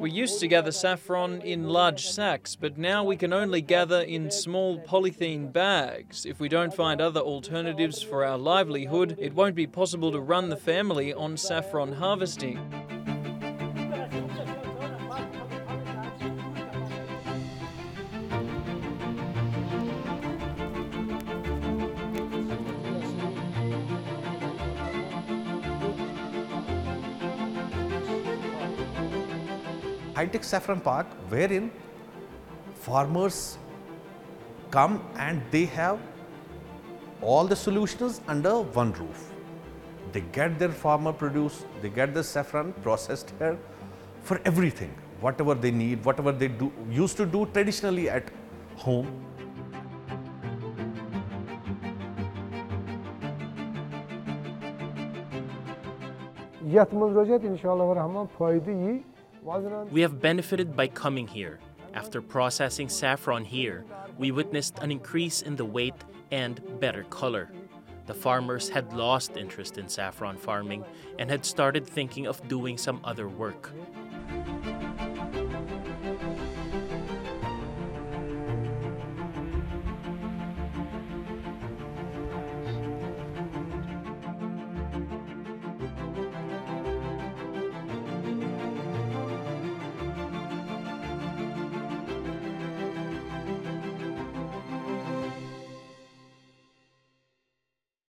We used to gather saffron in large sacks, but now we can only gather in small polythene bags. If we don't find other alternatives for our livelihood, it won't be possible to run the family on saffron harvesting. high-tech saffron park wherein farmers come and they have all the solutions under one roof. They get their farmer produce, they get the saffron processed here for everything, whatever they need, whatever they do used to do traditionally at home. یَتھ منٛز روزِ اَتھ اِنشاء رحمان فٲیدٕ یی وَزنان we have benefited by coming here. After processing saffron here, we witnessed an increase in the weight and better color. The farmers had lost interest in saffron farming and had started thinking of doing some other work.